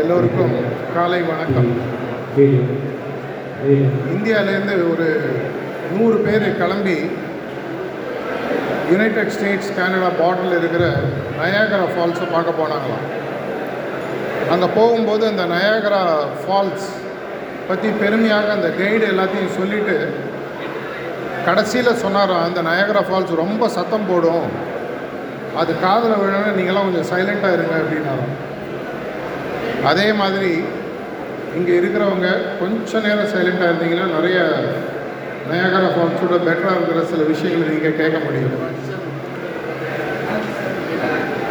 எல்லோருக்கும் காலை வணக்கம். இந்தியாவிலேருந்து ஒரு நூறு பேர் கிளம்பி யுனைடெட் ஸ்டேட்ஸ் கனடா பார்டரில் இருக்கிற நயாகரா ஃபால்ஸை பார்க்க போனாங்களாம். அங்கே போகும்போது அந்த நயாகரா ஃபால்ஸ் பற்றி பெருமையாக அந்த கைடு எல்லாத்தையும் சொல்லிவிட்டு கடைசியில் சொன்னாராம் அந்த நயாகரா ஃபால்ஸ் ரொம்ப சத்தம் போடும். அது காதில் விழணும் நீங்களாம் கொஞ்சம் சைலண்ட்டாக இருங்க அப்படின்னாலும் அதே மாதிரி இங்கே இருக்கிறவங்க கொஞ்சம் நேரம் சைலண்ட்டாக இருந்தீங்கன்னா நிறைய நயாகரா ஃபால்ஸோட பெட்டராக இருக்கிற சில விஷயங்களை நீங்கள் கேட்க முடியும்.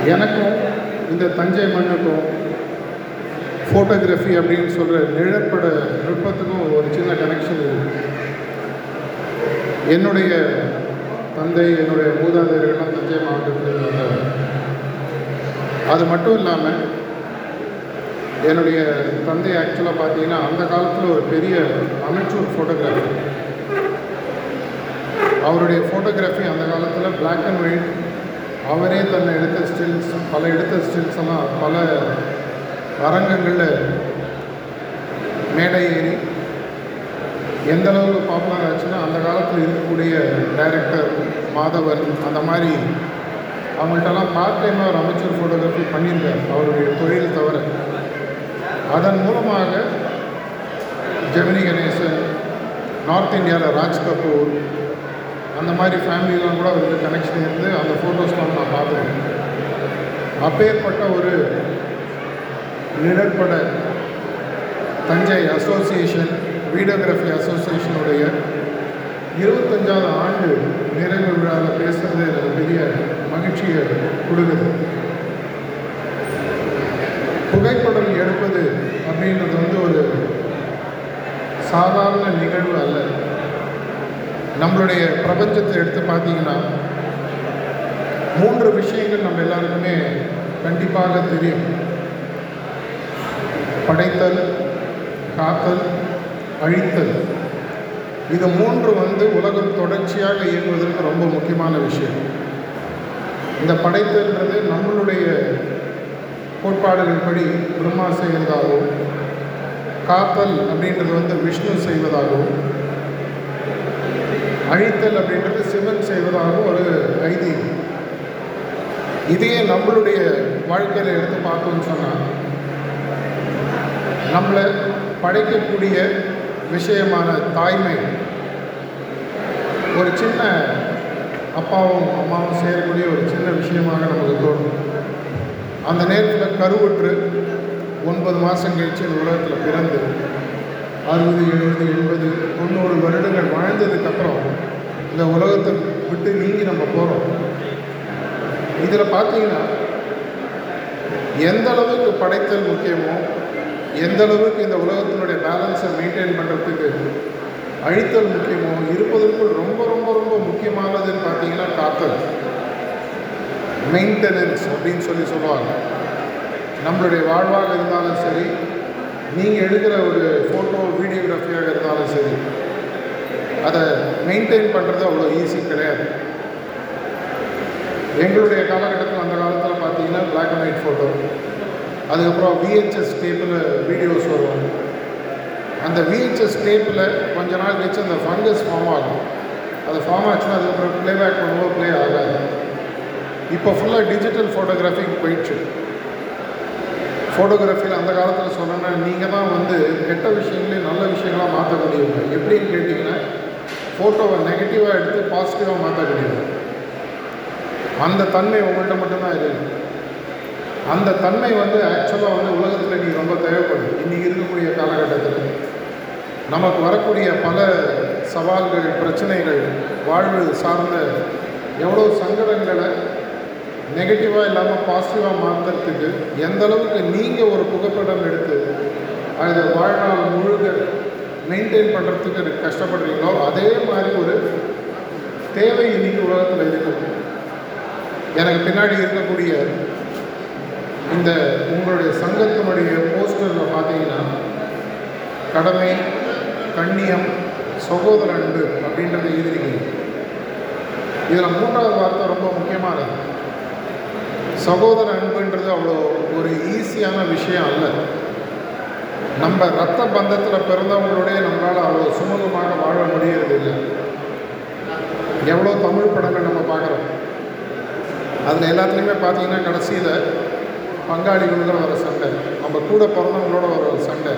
எனக்கும் இந்த தஞ்சை மண்ணுக்கும் ஃபோட்டோகிராஃபி அப்படின்னு சொல்கிற நிழற்பட நுட்பத்துக்கும் ஒரு சின்ன கனெக்ஷன் இருக்குது என்னுடைய தந்தை என்னுடைய மூதாதையர்கள்லாம் தஞ்சை மாவட்டத்தில் வந்தவர் அது மட்டும் இல்லாமல் என்னுடைய தந்தை ஆக்சுவலாக பார்த்தீங்கன்னா அந்த காலத்தில் ஒரு பெரிய அமெச்சூர் ஃபோட்டோகிராஃபர் அவருடைய ஃபோட்டோகிராஃபி அந்த காலத்தில் பிளாக் அண்ட் ஒயிட் அவரே தன்னை எடுத்த ஸ்டில்ஸ் பல எடுத்த ஸ்டில்ஸ் எல்லாம் பல அரங்கங்களில் மேடை ஏறி எந்த அளவுக்கு பாப்புலர் ஆச்சுன்னா அந்த காலத்தில் இருக்கக்கூடிய டைரக்டர் மாதவன் அந்த மாதிரி அவங்கள்ட்டெல்லாம் பார்ட் டைமாக ஒரு அமைச்சர் ஃபோட்டோகிராஃபி பண்ணியிருக்கார் அவருடைய தொழில் தவிர. அதன் மூலமாக ஜெமினி கணேசன் நார்த் இந்தியாவில் ராஜ் கபூர் அந்த மாதிரி ஃபேமிலிலாம் கூட அவருக்கு கனெக்ஷன் இருந்து அந்த ஃபோட்டோஸ்லாம் நான் பார்த்துருக்கேன். அப்பேற்பட்ட ஒரு நிழற்பட தஞ்சை அசோசியேஷன் வீடியோகிராஃபி அசோசியேஷனுடைய இருபத்தஞ்சாவது ஆண்டு நிறைவு விழாவில் பேசுகிறது எனக்கு பெரிய மகிழ்ச்சியை கொடுக்குது. புகைப்படம் எடுப்பது அப்படின்றது வந்து ஒரு சாதாரண நிகழ்வு அல்ல. நம்மளுடைய பிரபஞ்சத்தை எடுத்து பார்த்தீங்கன்னா மூன்று விஷயங்கள் நம்ம எல்லாருக்குமே கண்டிப்பாக தெரியும். படைத்தல் காத்தல் அழித்தல் இது மூன்று வந்து உலகம் தொடர்ச்சியாக இயங்குவதற்கு ரொம்ப முக்கியமான விஷயம். இந்த படைத்தல்ன்றது நம்மளுடைய கோட்பாடுகள் படி பிரம்மா செய்வதாகவும் காத்தல் அப்படின்றது வந்து விஷ்ணு செய்வதாகவும் அழித்தல் அப்படின்றது சிவன் செய்வதாகவும் ஒரு ஐதீகம். இதையே நம்மளுடைய வாழ்க்கையில் எடுத்து பார்த்தோம்னு சொன்னால் நம்மளை படைக்கக்கூடிய விஷயமான தாய்மை. ஒரு சின்ன அப்பாவும் அம்மாவும் செய்யக்கூடிய ஒரு சின்ன விஷயமாக நமக்கு தோணும் அந்த நேரத்தில் கருவுற்று ஒன்பது மாதம் கழிச்சு இந்த உலகத்தில் பிறந்து அறுபது எழுபது எண்பது தொண்ணூறு வருடங்கள் வாழ்ந்ததுக்கப்புறம் இந்த உலகத்தை விட்டு நீங்கி நம்ம போகிறோம் இதில் பார்த்தீங்கன்னா எந்த அளவுக்கு படைத்தல் முக்கியமோ எந்த அளவுக்கு இந்த உலகத்தினுடைய பேலன்ஸை மெயின்டைன் பண்ணுறதுக்கு அழித்தல் முக்கியமோ இருப்பதற்குள் ரொம்ப ரொம்ப ரொம்ப முக்கியமானதுன்னு பார்த்தீங்கன்னா காத்தல். மெயின்டெனன்ஸ் அப்படின்னு சொல்லி சொல்லுவாங்க. நம்மளுடைய வாழ்வாக இருந்தாலும் சரி நீங்கள் எடுக்கிற ஒரு ஃபோட்டோ வீடியோகிராஃபியாக இருந்தாலும் சரி அதை மெயின்டைன் பண்ணுறது அவ்வளோ ஈஸி கிடையாது. எங்களுடைய காலகட்டத்தில் அந்த காலத்தில் பார்த்தீங்கன்னா பிளாக் அண்ட் ஒயிட் ஃபோட்டோ அதுக்கப்புறம் விஹெச்எஸ் டேப்பில் வீடியோஸ் வரும் அந்த விஹெச்எஸ் டேப்பில் கொஞ்ச நாள் கழிச்சு அந்த ஃபங்கஸ் ஃபார்ம் ஆகும். அது ஃபார்ம் ஆச்சுன்னா அதுக்கப்புறம் ப்ளேபேக் பண்ணுவோம் ப்ளே ஆகாது. இப்போ ஃபுல்லாக டிஜிட்டல் ஃபோட்டோகிராஃபிக்கு போயிடுச்சு. ஃபோட்டோகிராஃபியில் அந்த காலத்தில் சொன்னோன்னா நீங்கள் தான் வந்து கெட்ட விஷயங்களையும் நல்ல விஷயங்களாக மாற்றக்கூடியவங்க எப்படின்னு கேட்டிங்கன்னா ஃபோட்டோவை நெகட்டிவாக எடுத்து பாசிட்டிவாக மாற்ற மாற்றக்கூடியவங்க அந்த தன்மை உங்கள்கிட்ட மட்டும்தான் இருக்குது அந்த தன்மை வந்து ஆக்சுவலாக வந்து உலகத்தில் இன்றைக்கி ரொம்ப தேவைப்படுது இன்றைக்கி இருக்கக்கூடிய காலகட்டத்தில். நமக்கு வரக்கூடிய பல சவால்கள் பிரச்சனைகள் வாழ்வு சார்ந்த எவ்வளோ சங்கடங்களை நெகட்டிவாக இல்லாமல் பாசிட்டிவாக மாற்றுறதுக்கு எந்த அளவுக்கு நீங்கள் ஒரு புகைப்படம் எடுத்து அதை வாழ்நாள் முழுக்க மெயின்டைன் பண்ணுறதுக்கு கஷ்டப்படுறீங்களோ அதே மாதிரி ஒரு தேவை இன்னைக்கு உலகத்தில் இருக்குது எனக்கு பின்னாடி இருக்கக்கூடிய இந்த உங்களுடைய சங்கத்தினுடைய போஸ்டரில் பார்த்தீங்கன்னா கடமை கண்ணியம் சகோதர அன்பு அப்படின்றத எழுதிருக்கீங்க இதில் மூன்றாவது வார்த்தை ரொம்ப முக்கியமானது. சகோதர அன்புன்றது அவ்வளோ ஒரு ஈஸியான விஷயம் அல்ல. நம்ம ரத்த பந்தத்தில் பிறந்தவங்களுடைய நம்மளால் அவ்வளோ சுமூகமாக வாழ முடியறதில்லை எவ்வளோ தமிழ் படங்கள் நம்ம பார்க்குறோம். அதில் எல்லாத்துலேயுமே பார்த்தீங்கன்னா கடைசியில் பங்காளிகளோட வர சண்டை. நம்ம கூட பிறந்தவங்களோட வர ஒரு சண்டை.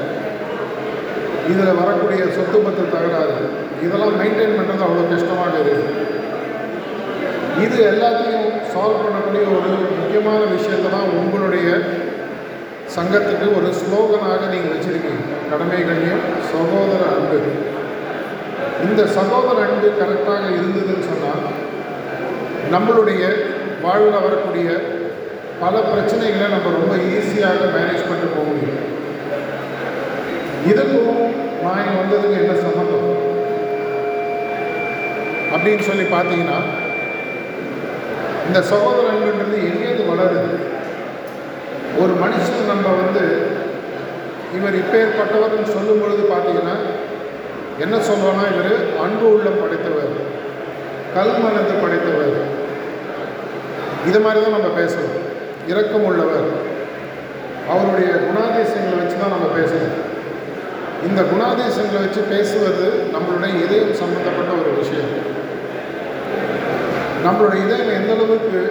இதில் வரக்கூடிய சொத்து பத்து தகராறு. இதெல்லாம் மெயின்டைன் பண்ணுறது அவ்வளோ கஷ்டமாக இருக்குது இது எல்லாத்தையும் சால்வ் பண்ணக்கூடிய ஒரு முக்கியமான விஷயத்தை தான் உங்களுடைய சங்கத்துக்கு ஒரு ஸ்லோகனாக நீங்கள் வச்சுருக்கீங்க. கடமைகளையும் சகோதர அன்பு. இந்த சகோதர அன்பு கரெக்டாக இருந்ததுன்னு சொன்னால் நம்மளுடைய வாழ்வில் வரக்கூடிய பல பிரச்சனைகளை நம்ம ரொம்ப ஈஸியாக மேனேஜ் பண்ணிட்டு போக முடியும். இதுக்கும் நான் இங்கே வந்ததுக்கு என்ன சம்மந்தம் அப்படின்னு சொல்லி பார்த்தீங்கன்னா இந்த சகோதர அன்புன்றது எங்கேருந்து வளருது? ஒரு மனுஷன் நம்ம வந்து இவர் இப்பேற்பட்டவர்னு சொல்லும் பொழுது பார்த்தீங்கன்னா என்ன சொல்லுவோன்னா இவர் அன்பு உள்ளம் படைத்தவர் கல்மனத்தை படைத்தவர். இது மாதிரி தான் நம்ம பேசணும் இரக்கம் உள்ளவர். அவருடைய குணாதிசயங்களை வச்சு தான் நம்ம பேசணும். இந்த குணாதிசயங்களை வச்சு பேசுவது நம்மளுடைய இதயம் சம்பந்தப்பட்ட ஒரு விஷயம். நம்மளுடைய இதயம் எந்த அளவுக்கு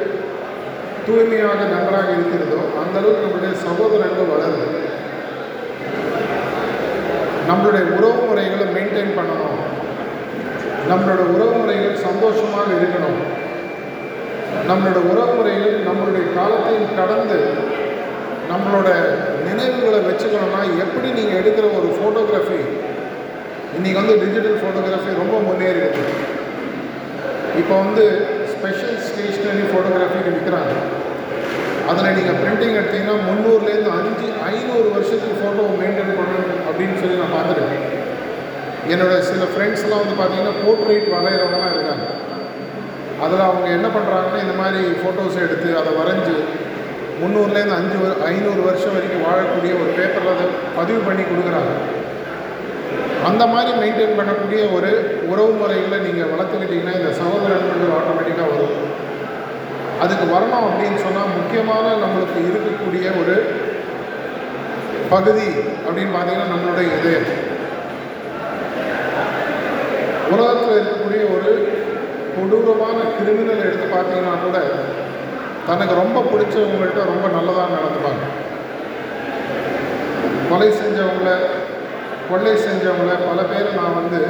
தூய்மையாக நன்றாக இருக்கிறதோ அந்த அளவுக்கு நம்மளுடைய சகோதரங்கள் வளருது. நம்மளுடைய உறவு முறைகளை மெயின்டைன் பண்ணணும். நம்மளோட உறவு முறைகள் சந்தோஷமாக இருக்கணும். நம்மளோட உறவுமுறையில் நம்மளுடைய காலத்தையும் கடந்து நம்மளோட நினைவுகளை வச்சுக்கணும்னா எப்படி நீங்கள் எடுக்கிற ஒரு ஃபோட்டோகிராஃபி இன்றைக்கி வந்து டிஜிட்டல் ஃபோட்டோகிராஃபி ரொம்ப முன்னேறி இப்போ வந்து ஸ்பெஷல் ஸ்டேஷ்னரி ஃபோட்டோகிராஃபின்னு விற்கிறாங்க அதில் நீங்கள் பிரிண்டிங் எடுத்தீங்கன்னா முந்நூறுலேருந்து அஞ்சு ஐநூறு வருஷத்துக்கு ஃபோட்டோவை மெயின்டைன் பண்ணணும் அப்படின்னு சொல்லி நான் பார்த்துருக்கேன். என்னோடய சில ஃப்ரெண்ட்ஸ்லாம் வந்து பார்த்தீங்கன்னா போர்ட்ரேட் வரைகிறவங்கலாம் இருக்காங்க. அதில் அவங்க என்ன பண்ணுறாங்கன்னா இந்த மாதிரி ஃபோட்டோஸ் எடுத்து அதை வரைஞ்சி முந்நூறுலேருந்து அஞ்சு ஐநூறு வருஷம் வரைக்கும் வாழக்கூடிய ஒரு பேப்பரில் அதை பதிவு பண்ணி கொடுக்குறாங்க. அந்த மாதிரி மெயின்டைன் பண்ணக்கூடிய ஒரு உறவு முறைகளை நீங்கள் வளர்த்துக்கிட்டிங்கன்னா இந்த சகோதரர்கள் ஆட்டோமேட்டிக்காக வரும். அதுக்கு வரணும் அப்படின்னு சொன்னால் முக்கியமான நம்மளுக்கு இருக்கக்கூடிய ஒரு பகுதி அப்படின்னு பார்த்தீங்கன்னா நம்மளுடைய இது உலகத்தில் இருக்கக்கூடிய ஒரு கொடூரமான கிரிமினல் எடுத்து பார்த்தீங்கன்னா கூட தனக்கு ரொம்ப பிடிச்சவங்கள்ட்ட ரொம்ப நல்லதாக நடந்துப்பாங்க. கொலை செஞ்சவங்கள கொள்ளை செஞ்சவங்கள பல பேரை நான் வந்து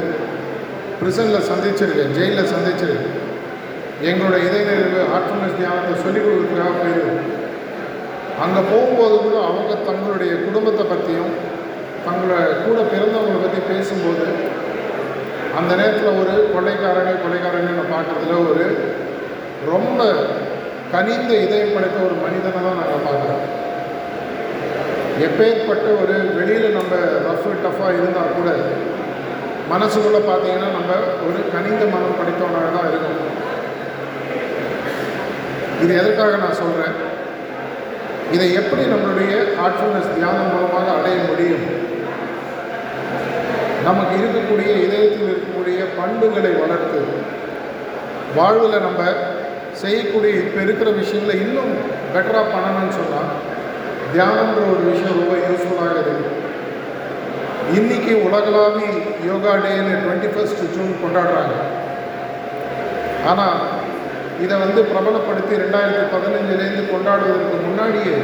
பிரிசனில் சந்திச்சிருக்கேன் ஜெயிலில் சந்திச்சிருக்கேன். எங்களோட இதயநிறைவு ஆர்ட்ஃபுல்னஸ் தியானத்தை சொல்லிக் கொடுக்குறதுக்காக போயிருக்கேன் அங்கே போகும்போது கூட அவங்க தங்களுடைய குடும்பத்தை பற்றியும் தங்களோட கூட பிறந்தவங்களை பற்றி பேசும்போது அந்த நேரத்தில் ஒரு கொள்ளைக்காரனை கொலைக்காரனை பார்க்குறதுல ஒரு ரொம்ப கனிந்த இதயம் படைத்த ஒரு மனிதனை தான் நாங்கள் பார்க்குறோம் எப்பேற்பட்ட ஒரு வெளியில் நம்ம ரஃப் டஃப்பாக இருந்தால் கூட மனசுக்குள்ளே பார்த்தீங்கன்னா நம்ம ஒரு கனிந்த மனம் படைத்தவனாக தான் இருக்கும் இது எதற்காக நான் சொல்கிறேன் இதை எப்படி நம்மளுடைய ஆற்றல் தியானம் மூலமாக அடைய முடியும்? நமக்கு இருக்கக்கூடிய இதயத்தில் இருக்கக்கூடிய பண்புகளை வளர்த்து வாழ்வில் நம்ம செய்யக்கூடிய இப்போ இருக்கிற விஷயங்களை இன்னும் பெட்டராக பண்ணணும்னு சொன்னால் தியானம்ன்ற ஒரு விஷயம் ரொம்ப யூஸ்ஃபுல்லாக இருக்குது இன்னைக்கு உலகளாவி யோகா டேன்னு டுவெண்ட்டி ஃபஸ்ட் ஜூன் கொண்டாடுறாங்க. ஆனால் இதை வந்து பிரபலப்படுத்தி ரெண்டாயிரத்தி பதினஞ்சுலேருந்து கொண்டாடுவதற்கு முன்னாடியே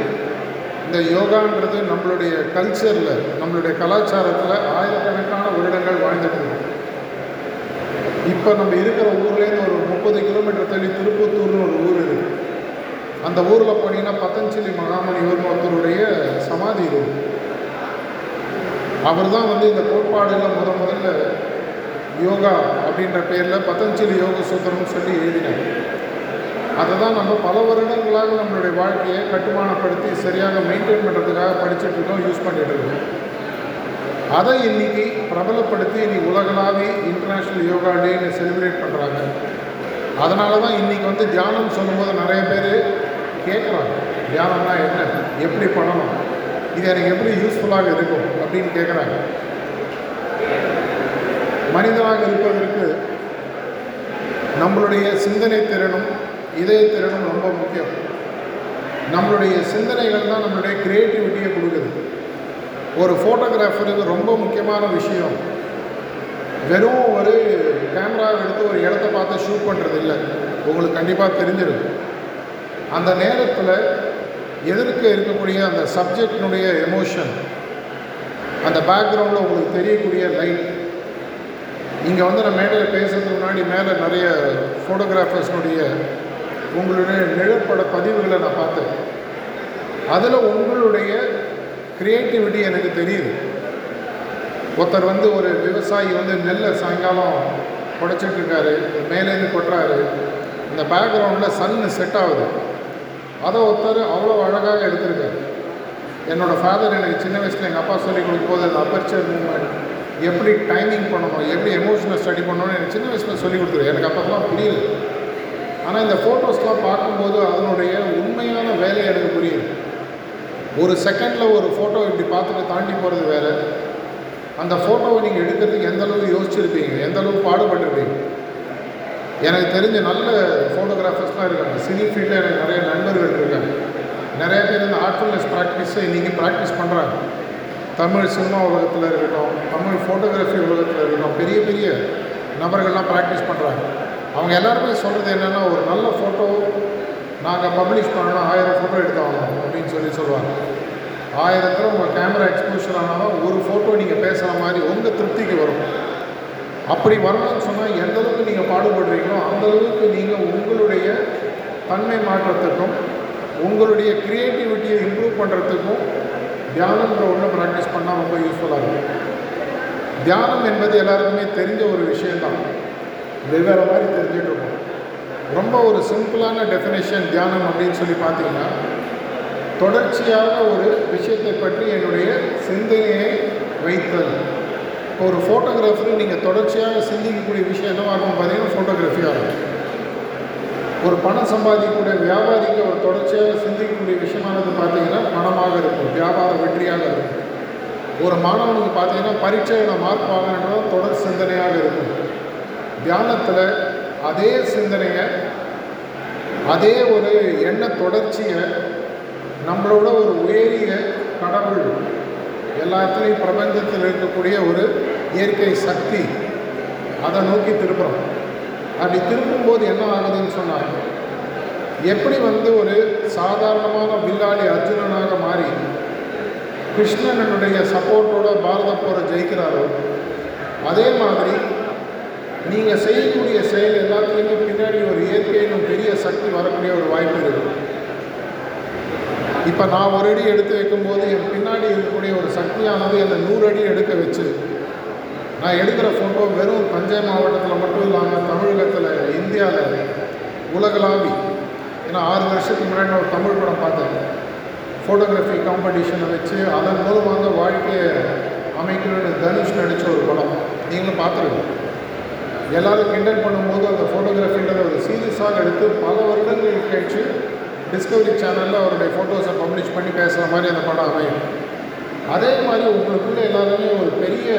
இந்த யோகான்றது நம்மளுடைய கல்ச்சரில் நம்மளுடைய கலாச்சாரத்தில் ஆயிரக்கணக்கான வருடங்கள் வாழ்ந்துட்டு இருக்கும் இப்போ நம்ம இருக்கிற ஊர்லேருந்து ஒரு முப்பது கிலோமீட்டர் தள்ளி திருப்பத்தூர்னு ஒரு ஊர் இருக்குது அந்த ஊரில் போனீங்கன்னா பத்தஞ்சலி மகாமணியூர்னு ஒருத்தருடைய சமாதி இருக்கு. அவர் தான் வந்து இந்த கோட்பாடுல முத முதல்ல யோகா அப்படின்ற பேரில் பதஞ்சலி யோக சூத்திரம்னு சொல்லி எழுதினார். அதை தான் நம்ம பல வருடங்களாக நம்மளுடைய வாழ்க்கையை கட்டுமானப்படுத்தி சரியாக மெயின்டைன் பண்ணுறதுக்காக படிச்சுட்டு இருக்கோம் யூஸ் பண்ணிகிட்டு இருக்கோம். அதை இன்னைக்கு பிரபலப்படுத்தி இன்னைக்கு உலகளாவே இன்டர்நேஷ்னல் யோகா டேன்னு செலிப்ரேட் பண்ணுறாங்க அதனால தான் இன்னைக்கு வந்து தியானம் சொல்லும்போது நிறைய பேர் கேட்குறாங்க தியானம்னா என்ன? எப்படி பண்ணணும்? இது எனக்கு எப்படி யூஸ்ஃபுல்லாக இருக்கும் அப்படின்னு கேட்குறாங்க மனிதனாக இருப்பதற்கு நம்மளுடைய சிந்தனை திறனும் இதய திறனும் ரொம்ப முக்கியம். நம்மளுடைய சிந்தனைகள் தான் நம்மளுடைய க்ரியேட்டிவிட்டியை கொடுக்குது. ஒரு ஃபோட்டோகிராஃபருக்கு ரொம்ப முக்கியமான விஷயம் வெறும் ஒரு கேமரா எடுத்து ஒரு இடத்த பார்த்து ஷூட் பண்ணுறது இல்லை. உங்களுக்கு கண்டிப்பாக தெரிஞ்சிருக்கும் அந்த நேரத்தில் எதிர்க்க இருக்கக்கூடிய அந்த சப்ஜெக்டினுடைய எமோஷன் அந்த பேக்ரவுண்டில் உங்களுக்கு தெரியக்கூடிய லைட் இங்கே வந்து நான் மேடையில் பேசுறதுக்கு முன்னாடி மேலே நிறைய ஃபோட்டோகிராஃபர்ஸ்னுடைய உங்களுடைய நிழற்பட பதிவுகளை நான் பார்த்தேன். அதில் உங்களுடைய க்ரியேட்டிவிட்டி எனக்கு தெரியுது. ஒருத்தர் வந்து ஒரு விவசாயி வந்து நெல்லை சாயங்காலம் குடைச்சிட்ருக்காரு மேலேருந்து கொட்டுறாரு. இந்த பேக்ரவுண்டில் சன்னு செட் ஆகுது. அதை ஒருத்தர் அவ்வளோ அழகாக எடுத்திருக்காரு. என்னோடய ஃபாதர் எனக்கு சின்ன வயசில் எங்கள் அப்பா சொல்லி கொடுக்கும்போது அந்த அப்பர்ச்சர் மூமெண்ட் எப்படி டைமிங் பண்ணணும் எப்படி எமோஷனல் ஸ்டடி பண்ணணும்னு எனக்கு சின்ன வயசில் சொல்லி கொடுத்துரு. எனக்கு அப்போலாம் புரியல. ஆனால் இந்த ஃபோட்டோஸ்லாம் பார்க்கும்போது அதனுடைய உண்மையான வேலை எனக்கு புரியுது. ஒரு செகண்டில் ஒரு ஃபோட்டோ இப்படி பார்த்துட்டு தாண்டி போகிறது வேறு. அந்த ஃபோட்டோவை நீங்கள் எடுக்கிறதுக்கு எந்த அளவுக்கு யோசிச்சிருப்பீங்க? எந்த பாடுபட்டிருப்பீங்க? எனக்கு தெரிஞ்ச நல்ல ஃபோட்டோகிராஃபர்ஸ்லாம் இருக்காங்க. சினி ஃபீல்டில் எனக்கு நிறைய நண்பர்கள் இருக்காங்க. நிறைய பேர் இந்த ஆர்ட்ஃபுல்னஸ் ப்ராக்டிஸை இன்றைக்கி ப்ராக்டிஸ் பண்ணுறாங்க தமிழ் சினிமா உலகத்தில் இருக்கட்டும் தமிழ் ஃபோட்டோகிராஃபி உலகத்தில் இருக்கட்டும் பெரிய பெரிய நபர்கள்லாம் ப்ராக்டிஸ் பண்ணுறாங்க அவங்க எல்லாருமே சொல்கிறது என்னென்னா ஒரு நல்ல ஃபோட்டோ நாங்கள் பப்ளிஷ் பண்ணணும் ஆயிரம் ஃபோட்டோ எடுத்தாகணும் அப்படின்னு சொல்லி சொல்லுவாங்க. ஆயிரத்தில் உங்கள் கேமரா எக்ஸ்போஷர் ஆனாலும் ஒரு ஃபோட்டோ நீங்கள் பேசுகிற மாதிரி உங்கள் திருப்திக்கு வரும். அப்படி வரணும்னு சொன்னால் எந்த அளவுக்கு நீங்கள் பாடுபடுறீங்களோ அந்த அளவுக்கு நீங்கள் உங்களுடைய தன்மை மாற்றத்துக்கும் உங்களுடைய க்ரியேட்டிவிட்டியை இம்ப்ரூவ் பண்ணுறதுக்கும் தியானம்ன்ற ஒன்று ப்ராக்டிஸ் பண்ணால் ரொம்ப யூஸ்ஃபுல்லாக இருக்கும். தியானம் என்பது எல்லாருக்குமே தெரிஞ்ச ஒரு விஷயந்தான் வெவ்வேறு மாதிரி தெரிஞ்சுட்டு இருக்கோம் ரொம்ப ஒரு சிம்பிளான டெஃபினேஷன் தியானம் அப்படின்னு சொல்லி பார்த்தீங்கன்னா தொடர்ச்சியாக ஒரு விஷயத்தை பற்றி என்னுடைய சிந்தனையை வைத்தல். இப்போ ஒரு ஃபோட்டோகிராஃபர் நீங்கள் தொடர்ச்சியாக சிந்திக்கக்கூடிய விஷயம் என்னவாக இருக்கும் பார்த்தீங்கன்னா ஃபோட்டோகிராஃபியாக இருக்கும். ஒரு பணம் சம்பாதிக்கக்கூடிய வியாபாரிக்கு ஒரு தொடர்ச்சியாக சிந்திக்கக்கூடிய விஷயமானது பார்த்தீங்கன்னா பணமாக இருக்கும் வியாபார வெற்றியாக இருக்கும். ஒரு மாணவனுக்கு பார்த்தீங்கன்னா பரீட்சையில் மார்க் வாங்கினது தொடர் சிந்தனையாக இருக்கும். தியானத்தில் அதே சிந்தனையை அதே ஒரு எண்ண தொடர்ச்சியை நம்மளோட ஒரு உயரிய கடவுள் எல்லாத்துலேயும் பிரபஞ்சத்தில் இருக்கக்கூடிய ஒரு இயற்கை சக்தி அதை நோக்கி திருப்புறோம் அப்படி திருப்பும்போது என்ன ஆகுதுன்னு சொன்னால் எப்படி வந்து ஒரு சாதாரணமான வில்லாளி அர்ஜுனனாக மாறி கிருஷ்ணனுடைய சப்போர்ட்டோட பாரத போரை ஜெயிக்கிறாரோ அதே மாதிரி நீங்கள் செய்யக்கூடிய செயல் எல்லாத்துலேயுமே பின்னாடி ஒரு இயற்கையிலும் பெரிய சக்தி வரக்கூடிய ஒரு வாய்ப்பு இருக்குது இப்போ நான் ஒரு அடி எடுத்து வைக்கும்போது என் பின்னாடி இருக்கக்கூடிய ஒரு சக்தியானது என்னை நூறு அடி எடுக்க வச்சு நான் எடுக்கிற ஃபோட்டோ வெறும் தஞ்சை மாவட்டத்தில் மட்டும் இல்லாமல் தமிழகத்தில் இந்தியாவில் உலகளாவி. ஏன்னா ஆறு வருஷத்துக்கு முன்னாடி ஒரு தமிழ் படம் பார்த்தேன். ஃபோட்டோகிராஃபி காம்படிஷனை வச்சு அதன் மூலமாக வாழ்க்கையை அமைக்கணும்னு தனுஷ் நடித்த ஒரு படம். நீங்களும் பார்த்துருக்கோம் எல்லாரும் கிண்டல் பண்ணும்போது அந்த ஃபோட்டோகிராஃபின்றத ஒரு சீரியஸாக எடுத்து பல வருடங்கள் கழிச்சு டிஸ்கவரி சேனலில் அவருடைய ஃபோட்டோஸை பப்ளிஷ் பண்ணி பேசுகிற மாதிரி அந்த படம் அமையும். அதே மாதிரி உங்களுக்குள்ளே எல்லாருமே ஒரு பெரிய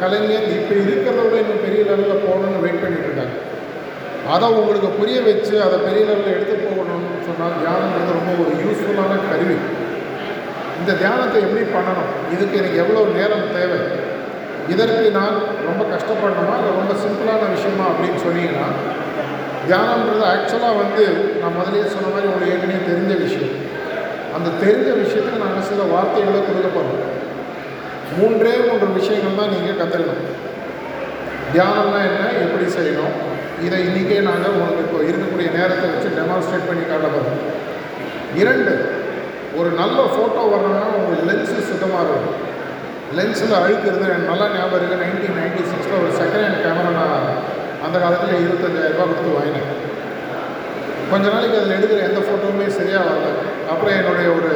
கலைஞர் இப்போ இருக்கிறத விட இன்னும் பெரிய லெவலில் போகணும்னு வெயிட் பண்ணிட்டு இருக்காங்க. அதை உங்களுக்கு புரிய வச்சு அதை பெரிய லெவலில் எடுத்து போகணும்னு சொன்னால் தியானம்ன்றது ரொம்ப ஒரு யூஸ்ஃபுல்லான கருவி. இந்த தியானத்தை எப்படி பண்ணணும்? இதுக்கு எனக்கு எவ்வளோ நேரம் தேவை? இதற்கு நான் ரொம்ப கஷ்டப்படணுமா? இல்லை ரொம்ப சிம்பிளான விஷயமா அப்படின்னு சொன்னீங்கன்னா தியானம்ன்றது ஆக்சுவலாக வந்து நான் முதலே சொன்ன மாதிரி உங்களுக்கு ஏற்கனவே தெரிஞ்ச விஷயம். அந்த தெரிஞ்ச விஷயத்துக்கு நாங்கள் சில வார்த்தைகளை கொடுக்க மூன்றே மூன்று விஷயங்கள் தான் நீங்கள் கற்றுக்கணும் தியானம்னா என்ன? எப்படி செய்யணும்? இதை இன்றைக்கே நாங்கள் உங்களுக்கு இப்போ இருக்கக்கூடிய நேரத்தை வச்சு டெமான்ஸ்ட்ரேட் பண்ணி காட்ட போகிறோம் இரண்டு ஒரு நல்ல ஃபோட்டோ வரணும்னா உங்கள் லென்ஸு சுத்தமாக இருக்கும் லென்ஸில் அழுக்கிறது எனக்கு நல்லா ஞாபகம் இருக்குது நைன்டீன் நைன்டி சிக்ஸில் ஒரு செகண்ட் ஹேண்ட் கேமரா நான் அந்த காலத்தில் இருபத்தஞ்சாயிரரூபா கொடுத்து வாங்கினேன். கொஞ்ச நாளைக்கு அதில் எடுக்கிற எந்த ஃபோட்டோவுமே சரியாக வரல. அப்புறம் என்னுடைய ஒரு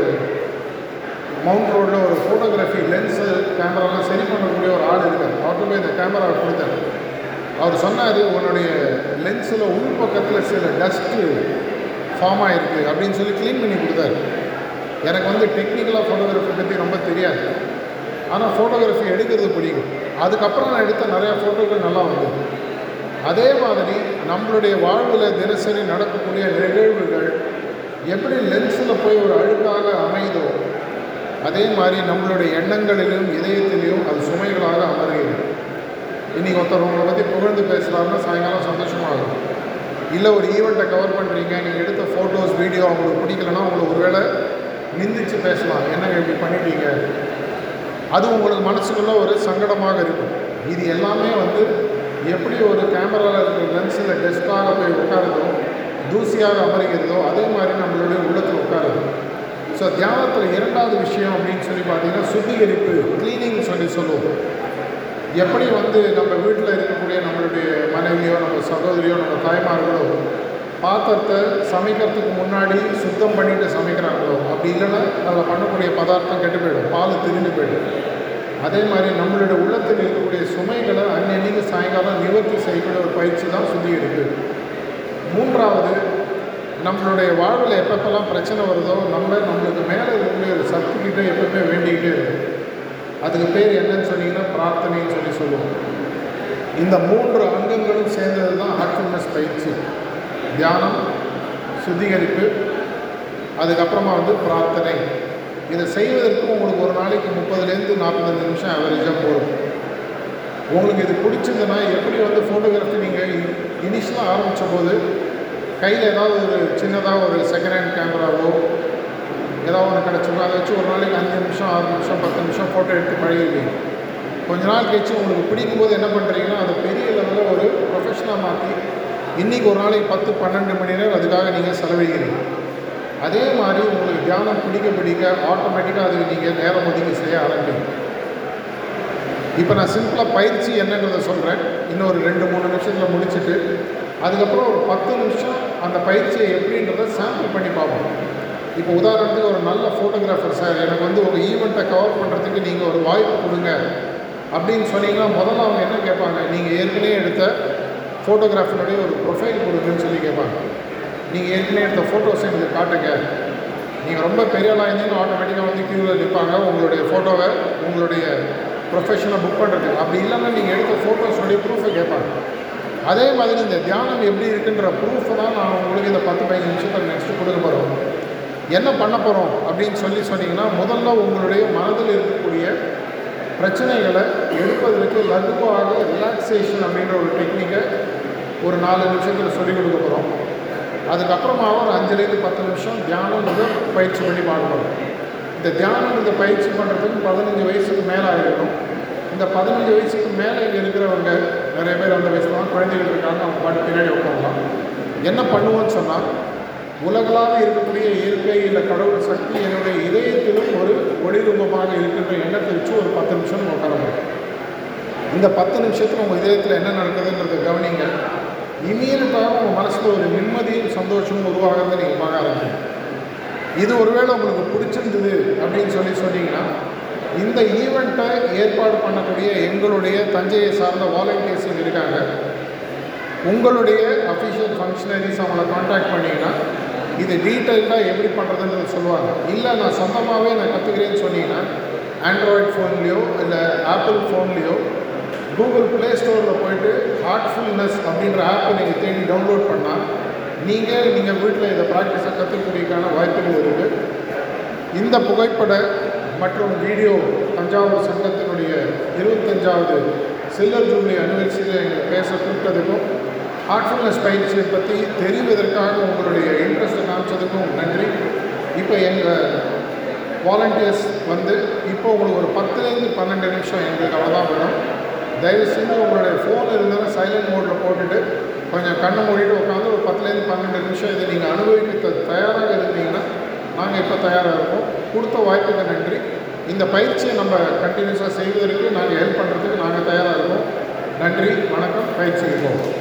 மவுண்ட் ரோடில் ஒரு ஃபோட்டோகிராஃபி லென்ஸு கேமராலாம் சரி பண்ணக்கூடிய ஒரு ஆள் இருக்கார். அவர்கிட்ட போய் இந்த கேமராவை கொடுத்தார் அவர் சொன்னார் உன்னுடைய லென்ஸில் உள் பக்கத்தில் சில டஸ்ட்டு ஃபார்ம் ஆகிருக்கு அப்படின்னு சொல்லி க்ளீன் பண்ணி கொடுத்தாரு. எனக்கு வந்து டெக்னிக்கலாக ஃபோட்டோகிராஃபி பற்றி ரொம்ப தெரியாது. ஆனால் ஃபோட்டோகிராஃபி எடுக்கிறது பிடிக்கும். அதுக்கப்புறம் நான் எடுத்த நிறையா ஃபோட்டோக்கள் நல்லா வந்தது. அதே மாதிரி நம்மளுடைய வாழ்வில் தினசரி நடக்கக்கூடிய நிகழ்வுகள் எப்படி லென்ஸில் போய் ஒரு அழுக்காக அமைதோ அதே மாதிரி நம்மளுடைய எண்ணங்களிலும் இதயத்திலையும் அது சுமைகளாக அமர்கிறது. இன்றைக்கி ஒருத்தர் உங்களை பற்றி புகழ்ந்து பேசலாம்னா சாயங்காலம் சந்தோஷமாகும் இல்லை ஒரு ஈவெண்ட்டை கவர் பண்ணுறீங்க நீங்கள் எடுத்த ஃபோட்டோஸ் வீடியோ அவங்களுக்கு பிடிக்கலன்னா அவங்களை ஒருவேளை நிந்திச்சு பேசலாம். என்னங்க இப்படி பண்ணிட்டீங்க? அது உங்களுக்கு மனசுக்குள்ள ஒரு சங்கடமாக இருக்கும். இது எல்லாமே வந்து எப்படி ஒரு கேமராவில் இருக்கிற லென்ஸில் டெஸ்ட்டாக போய் உட்காருதோ தூசியாக அமருகிறதோ அதே மாதிரி நம்மளுடைய உள்ளத்தில் உட்காருது. ஸோ தியானத்தில் இரண்டாவது விஷயம் அப்படின்னு சொல்லி பார்த்தீங்கன்னா சுத்திகரிப்பு க்ளீனிங் சொல்லி சொல்லுவோம். எப்படி வந்து நம்ம வீட்டில் இருக்கக்கூடிய நம்மளுடைய மனைவியோ நம்ம சகோதரியோ நம்ம தாய்மார்களோ பாத்திரத்தை சமைக்கிறதுக்கு முன்னாடி சுத்தம் பண்ணிட்டு சமைக்கிறாங்களோ? அப்படி இல்லைன்னா அதில் பண்ணக்கூடிய பதார்த்தம் கெட்டு போயிடும். பால் திரிந்து போயிடும். அதே மாதிரி நம்மளுடைய உள்ளத்தில் இருக்கக்கூடிய சுமைகளை அன்னன்னைக்கு சாயங்காலம் நிவர்த்தி செய்யக்கூடிய ஒரு பயிற்சி தான் சுத்திகரிப்பு மூன்றாவது நம்மளுடைய வாழ்வில் எப்பப்பெல்லாம் பிரச்சனை வருதோ நம்ம நம்மளுக்கு மேலே இருக்கக்கூடிய ஒரு சக்திக்கிட்ட எப்பவுமே வேண்டிக்கிட்டே இருக்கும். அதுக்கு பேர் என்னன்னு சொன்னீங்கன்னா பிரார்த்தனைன்னு சொல்லி சொல்லுவோம். இந்த மூன்று அங்கங்களும் சேர்ந்தது தான் ஹார்ட்ஃபுல்னஸ் பயிற்சி. தியானம் சுத்திகரிப்பு அதுக்கப்புறமா வந்து பிரார்த்தனை. இதை செய்வதற்கு உங்களுக்கு ஒரு நாளைக்கு முப்பதுலேருந்து நாற்பத்தஞ்சு நிமிஷம் ஆவரேஜாக போகும் உங்களுக்கு இது பிடிச்சிருந்ததுன்னா எப்படி வந்து ஃபோட்டோகிராஃபி நீங்கள் இனிஷியலாக ஆரம்பித்த போது கையில் ஏதாவது ஒரு சின்னதாக ஒரு செகண்ட் ஹேண்ட் கேமராவோ ஏதாவது ஒன்று கிடச்சிருக்கோ அதை வச்சு ஒரு நாளைக்கு அஞ்சு நிமிஷம் ஆறு நிமிஷம் பத்து நிமிஷம் ஃபோட்டோ எடுத்து பழகிடுவீங்க. கொஞ்ச நாள் கழிச்சு உங்களுக்கு பிடிக்கும் போது என்ன பண்ணுறீங்கன்னா அதை பெரிய லெவலில் ஒரு ப்ரொஃபஷனாக மாற்றி இன்றைக்கி ஒரு நாளைக்கு பத்து பன்னெண்டு மணி நேரம் அதுக்காக நீங்கள் செலவழிக்கிறீங்க. அதே மாதிரி உங்களுக்கு தியானம் பிடிக்க பிடிக்க ஆட்டோமேட்டிக்காக அதுக்கு நீங்கள் நேரம் ஒதுக்கி செய்ய ஆரம்பிங்க. இப்போ நான் சிம்பிளாக பயிற்சி என்னங்கிறத சொல்கிறேன் இன்னொரு ரெண்டு மூணு நிமிஷத்தில் முடிச்சுட்டு அதுக்கப்புறம் ஒரு பத்து நிமிஷம் அந்த பயிற்சியை எப்படின்றத சாம்பிள் பண்ணி பார்ப்போம். இப்போ உதாரணத்துக்கு ஒரு நல்ல ஃபோட்டோகிராஃபர் சார் எனக்கு வந்து ஒரு ஈவெண்ட்டை கவர் பண்ணுறதுக்கு நீங்கள் ஒரு வாய்ப்பு கொடுங்க அப்படின்னு சொன்னீங்கன்னா முதல்ல அவங்க என்ன கேட்பாங்க? நீங்கள் ஏற்கனவே எடுத்த ஃபோட்டோகிராஃபினுடைய ஒரு ப்ரொஃபைல் கொடுக்குன்னு சொல்லி கேட்பாங்க. நீங்கள் ஏற்கனவே எடுத்த ஃபோட்டோஸ் எனக்கு காட்டுங்க. நீங்கள் ரொம்ப பெரிய ஆளாக ஆட்டோமேட்டிக்காக வந்து க்யூவில் நிற்பாங்க உங்களுடைய ஃபோட்டோவை உங்களுடைய ப்ரொஃபஷனை புக் பண்ணுறதுக்கு அப்படி இல்லைன்னா நீங்கள் எடுத்த ஃபோட்டோஸோடைய ப்ரூஃபை கேட்பாங்க. அதே மாதிரி இந்த தியானம் எப்படி இருக்குன்ற ப்ரூஃபை தான் நான் உங்களுக்கு இந்த பத்து பதினஞ்சு நிமிஷத்தில் நெக்ஸ்ட்டு கொடுக்க போகிறோம் என்ன பண்ண போகிறோம் அப்படின்னு சொல்லி சொன்னீங்கன்னா முதல்ல உங்களுடைய மனதில் இருக்கக்கூடிய பிரச்சனைகளை எடுப்பதற்கு லகுவாக ரிலாக்ஸேஷன் அப்படின்ற ஒரு டெக்னிக்கை ஒரு நாலு நிமிஷத்தில் சொல்லிக் கொடுக்க போகிறோம் அதுக்கப்புறமா ஒரு அஞ்சுலேருந்து பத்து நிமிஷம் தியானம்ன்றத பயிற்சி பண்ணி பார்க்கணும். இந்த தியானம்ன்றத பயிற்சி பண்ணுறதுக்கு பதினஞ்சு வயசுக்கு மேலே ஆகிருக்கும் இந்த பதினஞ்சு வயசுக்கு மேலே இங்கே இருக்கிறவங்க நிறைய பேர் அந்த வயசுல தான் குழந்தைகள் இருக்காங்க அவங்க பாட்டு பின்னாடி உட்காரலாம். என்ன பண்ணுவோன்னு சொன்னால் உலகளாக இருக்கக்கூடிய இயற்கை இல்லை கடவுள் சக்தி என்னுடைய இதயத்திலும் ஒரு ஒளிரூபமாக இருக்கின்ற எண்ணத்தை வச்சு ஒரு பத்து நிமிஷம் உட்காரணும் இந்த பத்து நிமிஷத்தில் உங்கள் இதயத்தில் என்ன நடக்குதுன்றத கவனிங்க. இமீடியட்டாக உங்கள் மனசில் ஒரு நிம்மதியும் சந்தோஷமும் உருவாகிறத நீங்கள் பார்க்க ஆரம்பிங்க இது ஒருவேளை உங்களுக்கு பிடிச்சிருந்தது அப்படின்னு சொல்லி சொன்னீங்கன்னா இந்த ஈவெண்ட்டை ஏற்பாடு பண்ணக்கூடிய எங்களுடைய தஞ்சையை சார்ந்த வாலண்டியர்ஸ் இருக்காங்க. உங்களுடைய அஃபிஷியல் ஃபங்க்ஷனரிஸ் அவங்கள காண்டாக்ட் பண்ணிங்கன்னா இது டீட்டெயில்டாக எப்படி பண்ணுறதுன்னு சொல்லுவாங்க. இல்லை நான் சொந்தமாகவே நான் கற்றுக்கிறேன்னு சொன்னீங்கன்னா ஆண்ட்ராய்ட் ஃபோன்லேயோ இல்லை ஆப்பிள் ஃபோன்லேயோ கூகுள் ப்ளே ஸ்டோரில் போயிட்டு ஹார்ட்ஃபுல்னஸ் அப்படின்ற ஆப்பை நீங்கள் தேடி டவுன்லோட் பண்ணால் நீங்கள் நீங்கள் வீட்டில் இதை ப்ராக்டிஸாக கற்றுக்கூடியக்கான வாய்ப்புகள் இருக்குது இந்த புகைப்பட மற்றும் வீடியோ தஞ்சாவூர் சங்கத்தினுடைய இருபத்தஞ்சாவது சில்லர் ஜூலி அனிவர்சரியில் எங்களை பேச கூப்பிட்டதுக்கும் ஹார்ட்ஃபுல்னஸ் பயிற்சியை பற்றி தெரிவதற்காக உங்களுடைய இன்ட்ரெஸ்ட்டை காமிச்சதுக்கும் நன்றி. இப்போ எங்கள் வாலண்டியர்ஸ் வந்து இப்போ உங்களுக்கு ஒரு பத்துலேருந்து பன்னெண்டு நிமிஷம் எங்களுக்கு அவ்வளோதான் வேணும். தயவு செஞ்சு உங்களுடைய ஃபோன் இருந்தாலும் சைலண்ட் மோடில் போட்டுட்டு கொஞ்சம் கண்ணை மூடிட்டு உட்காந்து ஒரு பத்துலேருந்து பன்னெண்டு நிமிஷம் இதை நீங்கள் அனுபவிக்க தயாராக இருந்தீங்கன்னா நாங்கள் இப்போ தயாராக இருக்கோம் கொடுத்த வாய்ப்புக்கு நன்றி. இந்த பயிற்சியை நம்ம கண்டினியூஸாக செய்வதற்கு நாங்கள் ஹெல்ப் பண்ணுறதுக்கு நாங்கள் தயாராக இருக்கோம் நன்றி வணக்கம். பயிற்சிக்கு போவோம்.